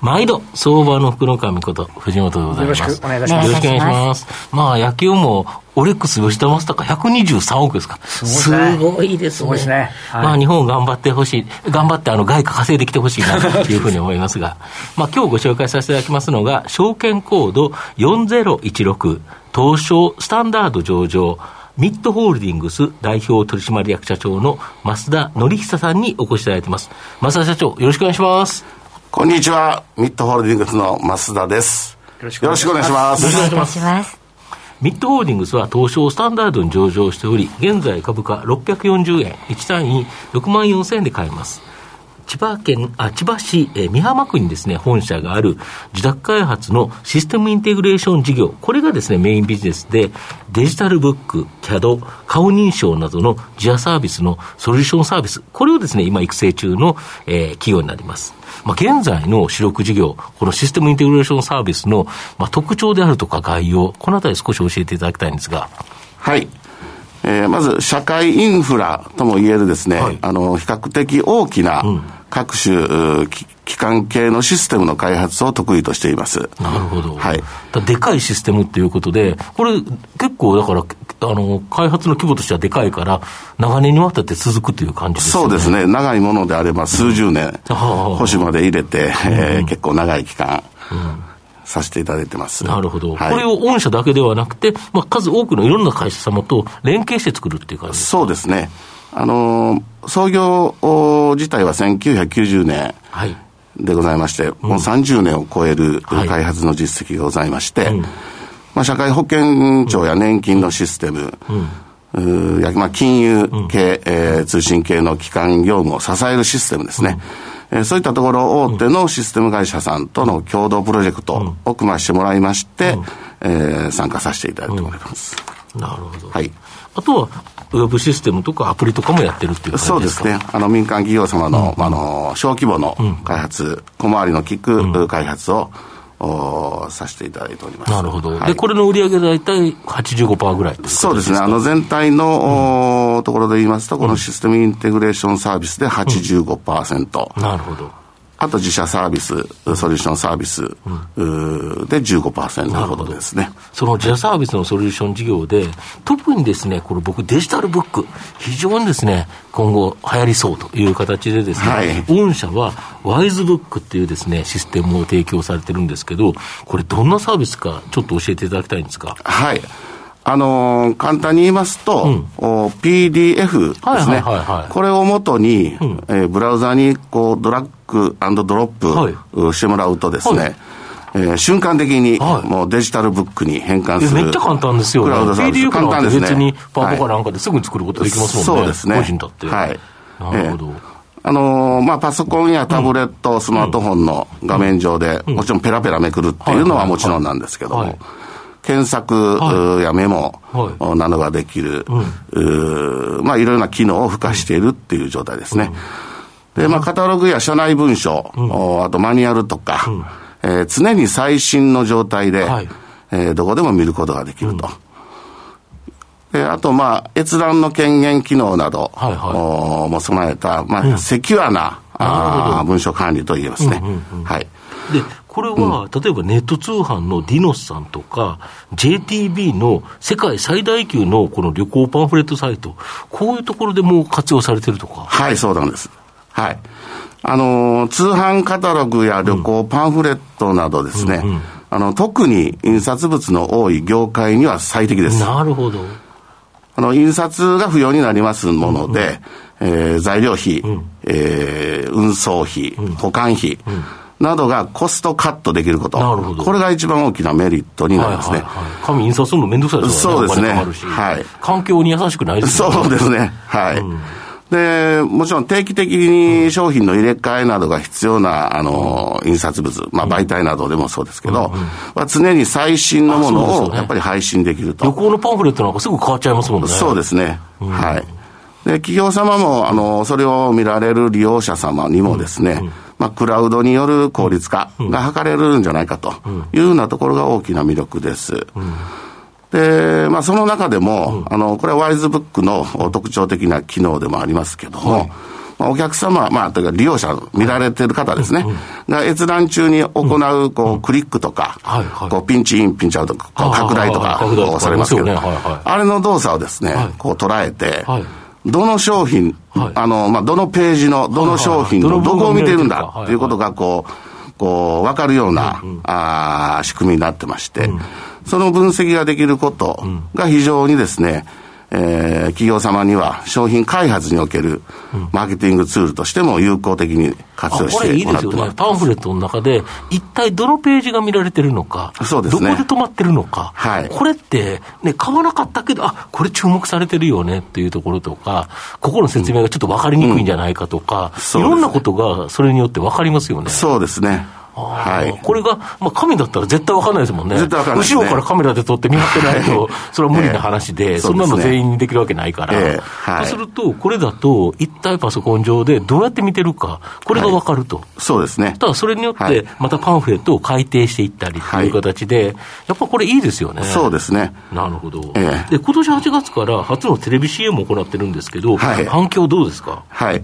毎度、相場の福の神こと、藤本でございます。よろしくお願いします。よろしくお願いします。まあ、野球も、オレックス吉田正尚123億ですか。すごいですね。すごいですね。はい、まあ、日本頑張ってほしい。頑張って、あの、外貨稼いできてほしいな、というふうに思いますが。まあ、今日ご紹介させていただきますのが、証券コード4016、東証スタンダード上場、ミッドホールディングス代表取締役社長の増田則久さんにお越しいただいてます。増田社長、よろしくお願いします。こんにちは。ミッドホールディングスの増田です。よろしくお願いします。よろしくお願いします。ミッドホールディングスは東証スタンダードに上場しており、現在株価640円、1単位6万4000円で買えます。千葉県、あ、千葉市、えー、美浜区にですね、本社がある自宅開発のシステムインテグレーション事業、これがですね、メインビジネスで、デジタルブック、CAD、顔認証などの自社サービスのソリューションサービス、これをですね、今育成中の、えー、企業になります。まあ、現在の主力事業、このシステムインテグレーションサービスの、まあ、特徴であるとか概要、このあたり少し教えていただきたいんですが。はい。えー、まず、社会インフラとも言えるですね、はい、あの、比較的大きな、各種、機関系のシステムの開発を得意としています。なるほど。はい。でかいシステムっていうことで、これ結構だから、あの、開発の規模としてはでかいから、長年にわたって続くという感じですね。そうですね。長いものであれば数十年、うん、保守まで入れて、うん、えー、結構長い期間、うんさせていただいてます。なるほど。はい、これを御社だけではなくて、まあ、数多くのいろんな会社様と連携して作るっていう感じそうですね。あのー、創業自体は1990年でございまして、はい、もう30年を超える開発の実績がございまして、はい、まあ、社会保険庁や年金のシステム、うん。やまあ、金融系、うん、えー、通信系の基幹業務を支えるシステムですね。うん、えー、そういったところ大手のシステム会社さんとの共同プロジェクトを組ましてもらいまして、うん、えー、参加させていただいております。なるほど。はい。あとは、ウェブシステムとかアプリとかもやってるっていうそうですね。あの、民間企業様の、うん、あの、小規模の開発、うん、小回りの利く開発を、おさせていただいております。なるほど。はい、で、これの売り上げ大体85%ぐらいそうですね。あの、全体の、うん、ところで言いますと、このシステムインテグレーションサービスで85%。うん、なるほど。あと自社サービス、ソリューションサービス、うん、で15%ほどですね。その自社サービスのソリューション事業で、特にですね、これ僕デジタルブック、非常にですね、今後流行りそうという形でですね、はい、御社はワイズブックっていうですね、システムを提供されてるんですけど、これどんなサービスかちょっと教えていただきたいんですか？はい。あのー、簡単に言いますと、うん、PDF ですね、これをもとに、うん、えー、ブラウザにこうドラッグドロップしてもらうとですね、はいえー、瞬間的に、もうデジタルブックに変換する。めっちゃ簡単ですよね。クラウドサービス。簡単ですね。別にパワポかなんかですぐ作ることできますもんね。そうですね。個人だって。はい。なるほど。えーあのー、まあ、パソコンやタブレット、うん、スマートフォンの画面上で、もちろんペラペラめくるっていうのはもちろんなんですけども、検索やメモなどができる、はいまあ、いろいろな機能を付加しているっていう状態ですね。で、まあ、カタログや社内文書、あとマニュアルとか、えー、常に最新の状態で、はい、えー、どこでも見ることができると。であと、まあ、閲覧の権限機能など、はいはい、も備えた、まあ、うん、セキュアな、あ文書管理と言えますね。はい。で、これは、うん、例えばネット通販のディノスさんとか、JTB の世界最大級のこの旅行パンフレットサイト、こういうところでもう活用されてるとか。はい、そうなんです。はい。あの、通販カタログや旅行パンフレットなどですね、うんうんうん、あの、特に印刷物の多い業界には最適です。なるほど。あの、印刷が不要になりますもので、うんうん、えー、材料費、うん、えー、運送費、うん、保管費、うんなどがコストカットできること。なるほど。これが一番大きなメリットになりますね。はいはいはい、紙印刷するのめんどくさいですよね。そうですね。はい。環境に優しくないですね。そうですね。はい。うんで、もちろん定期的に商品の入れ替えなどが必要な、あの、印刷物、まあ媒体などでもそうですけど、まあ、常に最新のものをやっぱり配信できると。旅行のパンフレットなんかすぐ変わっちゃいますもんね。そうですね。はい。で、企業様も、あの、それを見られる利用者様にもですね、まあ、クラウドによる効率化が図れるんじゃないかというようなところが大きな魅力です。で、まあ、その中でも、うん、あの、これはワイズブックの特徴的な機能でもありますけども、お客様、まあ、というか利用者、見られてる方ですね、うんが閲覧中に行う、こう、クリックとか、こう、ピンチイン、ピンチアウト、こう拡大とか、こうされますけど、あれの動作をですね、こう捉えて、どの商品、あの、まあ、どのページの、どの商品のどこを見てるんだということが、こう、こう、わかるような、うんうん、あ仕組みになってまして、うん。その分析ができることが非常にですね、えー、企業様には商品開発におけるマーケティングツールとしても有効的に活用してもらってこれいいですよね。パンフレットの中で、一体どのページが見られてるのか、そうですね、どこで止まってるのか、はい、これって、ね、買わなかったけど、あこれ注目されてるよねっていうところとか、ここの説明がちょっと分かりにくいんじゃないかとか、うん、いろんなことがそれによって分かりますよね。そうですね。はい、これが、まあ、カメだったら絶対分かんないですもんね、絶対分かんない、ね、後ろからカメラで撮って見張ってないと、それは無理な話で、えー、そんなの全員にできるわけないから、えーはい、そうすると、これだと、一体パソコン上でどうやって見てるか、これが分かると、はい、そうですね。ただ、それによって、またパンフレットを改訂していったりという形で、やっぱこれ、いいですよね。そうですね。なるほど。えー、で今年8月から初のテレビ CM を行ってるんですけど、はい、反響どうですか？はい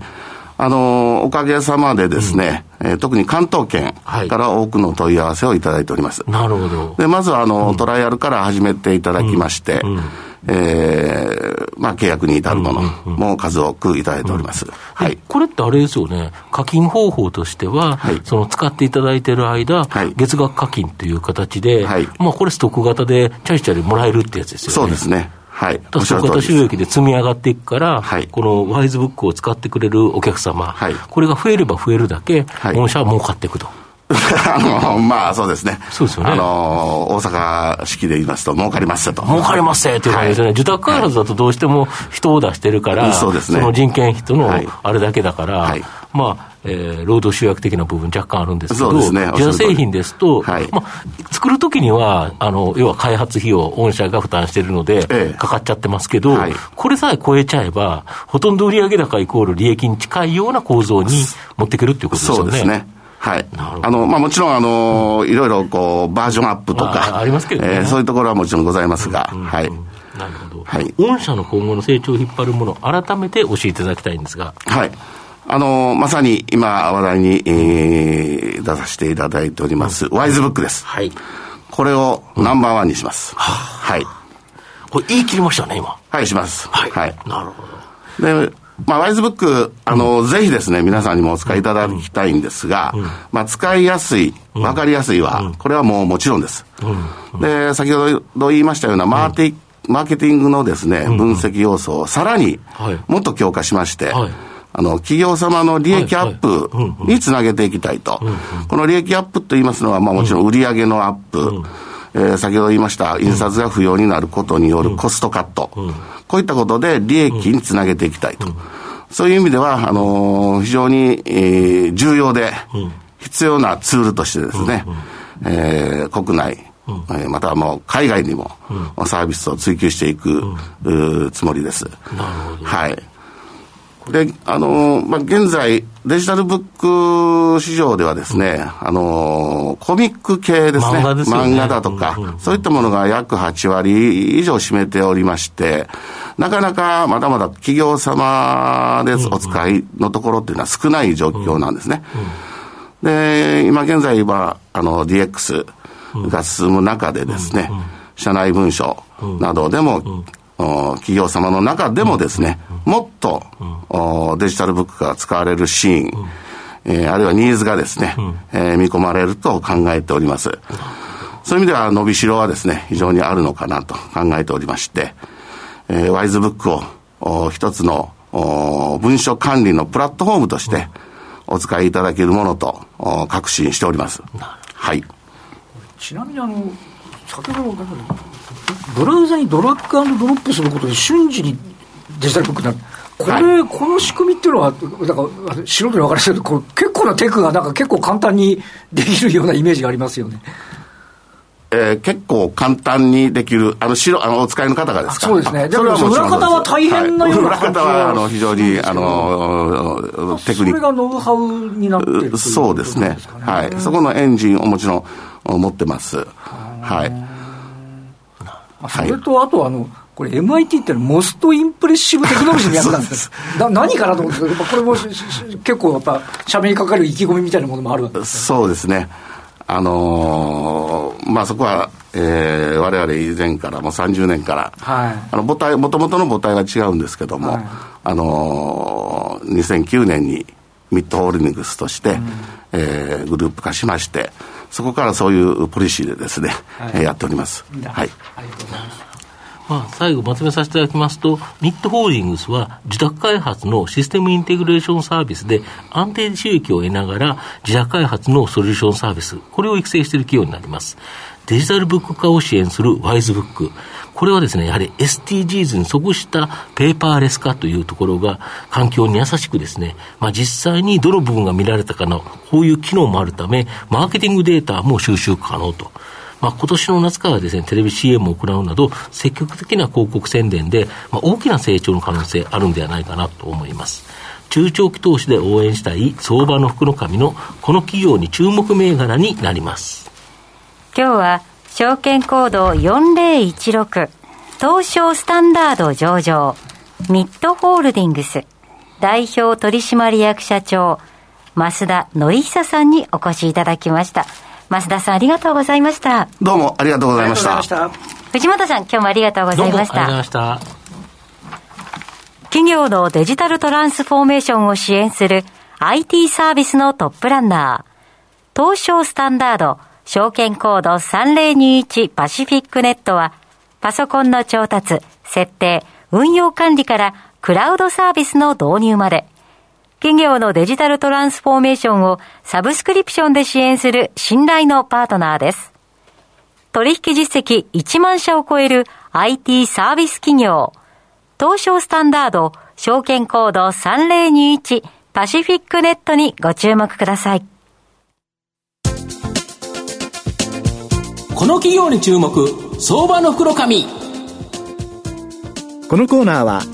あのおかげさまでですね、うん、えー、特に関東圏から多くの問い合わせをいただいております。なるほど。で、まずはあの、うん、トライアルから始めていただきまして、うん、えー、まあ、契約に至るものも数多くいただいております。はい。これってあれですよね、課金方法としては、はい、その使っていただいている間、はい、月額課金という形で、はい、まあ、これストック型でチャリチャリもらえるってやつですよね。そうですね。はい。ストック型収益で積み上がっていくから、はい、このワイズブックを使ってくれるお客様、はい、これが増えれば増えるだけ、御社は儲かっていくと。あの、まあそうですね。そうですよね。あの、大阪式で言いますと、儲かりますと。儲かりますっていう感じですね、はい、受託開発だとどうしても人を出してるから、はい、そうですね。その人件費とのあれだけだから、はい、まあ、えー、労働集約的な部分若干あるんですけど、自社、ね、製品ですと、はい、まあ、作るときには、あの、要は開発費用、御社が負担してるので、ええ、かかっちゃってますけど、はい、これさえ超えちゃえば、ほとんど売上高イコール利益に近いような構造に持っていけるっていうことですよね。そうですね。はい。あの、まあもちろん、あの、うん、いろいろこう、バージョンアップとか、ありますけどね、えー、そういうところはもちろんございますが、うんうん、はい。なるほど。はい。御社の今後の成長を引っ張るもの、改めて教えていただきたいんですが。はい。あの、まさに今話題に、えー、出させていただいております、ワイズブックです。はい。これをナンバーワンにします。はい。これ言い切りましたね、今。はい、します。はい。はい、なるほど。で、まあ、ワイズブック、あの、うん、ぜひですね、皆さんにもお使いいただきたいんですが、うん、まあ、使いやすい、わかりやすいは、うん、これはもうもちろんです。で、先ほど言いましたようなマーティ、マーケティングのですね、分析要素をさらにもっと強化しまして、はいあの、企業様の利益アップにつなげていきたいと。この利益アップと言いますのは、まあもちろん売上のアップ、えー、先ほど言いました、印刷が不要になることによるコストカット。こういったことで利益につなげていきたいと。そういう意味では、あのー、非常に、えー、重要で、必要なツールとしてですね、えー、国内、うん、またはもう海外にも、サービスを追求していく、うつもりです。なるほど。はい。で、あのまあ、現在、デジタルブック市場ではですね、あのコミック系ですね。漫画、ね、漫画だとか、うんうんうん、そういったものが約8割以上占めておりまして、なかなかまだまだ企業様でお使いのところっていうのは少ない状況なんですね。うんうん、で、今現在は、あの、DX が進む中でですね、社内文書などでも、企業様の中でもですね、もっと、デジタルブックが使われるシーン、えー、あるいはニーズがですね、えー、見込まれると考えております。そういう意味では伸びしろはですね、非常にあるのかなと考えておりまして、えー、ワイズブックを一つの文書管理のプラットフォームとしてお使いいただけるものと確信しております。はい。ちなみにあの、先ほどブラウザにドラッグドロップすることで瞬時にデジタルブックなこれ、はい、この仕組みっていうのは、なんか素人に分からせると、結構なテクがなんか結構簡単にできるようなイメージがありますよね。えー、結構簡単にできる、あの、白、あの、お使いの方がですか？そうですね。でも、裏方は大変なような、はい、裏方は、あの、非常に、あの、テクニック。それがノウハウになってる、ね、そうですね。はい。そこのエンジンをもちろん持ってます。はい。それと、あと、あの、これ MIT ってモストインプレッシブテクノロジーの役なんです な何かなと思うんですけど、これも結構やっぱ、しゃべりかかる意気込みみたいなものもあるわけです、ね、そうですね。あのー、まあ、そこは、えー、我々以前からもう30年から、はい、あの母体、もともとの母体は違うんですけども、はい、あのー、2009年にミッドホールディングスとして、うん、えー、グループ化しまして、そこからそういうポリシーでですね、はい、やっております。はい。ありがとうございます。まあ、最後まとめさせていただきますと、ミッドホールディングスは自宅開発のシステムインテグレーションサービスで安定収益を得ながら自宅開発のソリューションサービス、これを育成している企業になります。デジタルブック化を支援するワイズブック。これはですね、やはり SDGs に即したペーパーレス化というところが環境に優しくですね、まあ実際にどの部分が見られたかの、こういう機能もあるため、マーケティングデータも収集可能と。まあ、今年の夏からですね、テレビ CM を行うなど、積極的な広告宣伝で、まあ、大きな成長の可能性あるんではないかなと思います。中長期投資で応援したい相場の福の神のこの企業に注目銘柄になります。今日は証券コード4016東証スタンダード上場ミッドホールディングス代表取締役社長増田則久さんにお越しいただきました。増田さんありがとうございました。どうもありがとうございました。した藤本さん今日もありがとうございました。ありがとうございました。企業のデジタルトランスフォーメーションを支援する IT サービスのトップランナー、東証スタンダード証券コード3021パシフィックネットは、パソコンの調達、設定、運用管理からクラウドサービスの導入まで、企業のデジタルトランスフォーメーションをサブスクリプションで支援する信頼のパートナーです。取引実績1万社を超える IT サービス企業、東証スタンダード証券コード3021パシフィックネットにご注目ください。この企業に注目、相場の袋紙。このコーナーは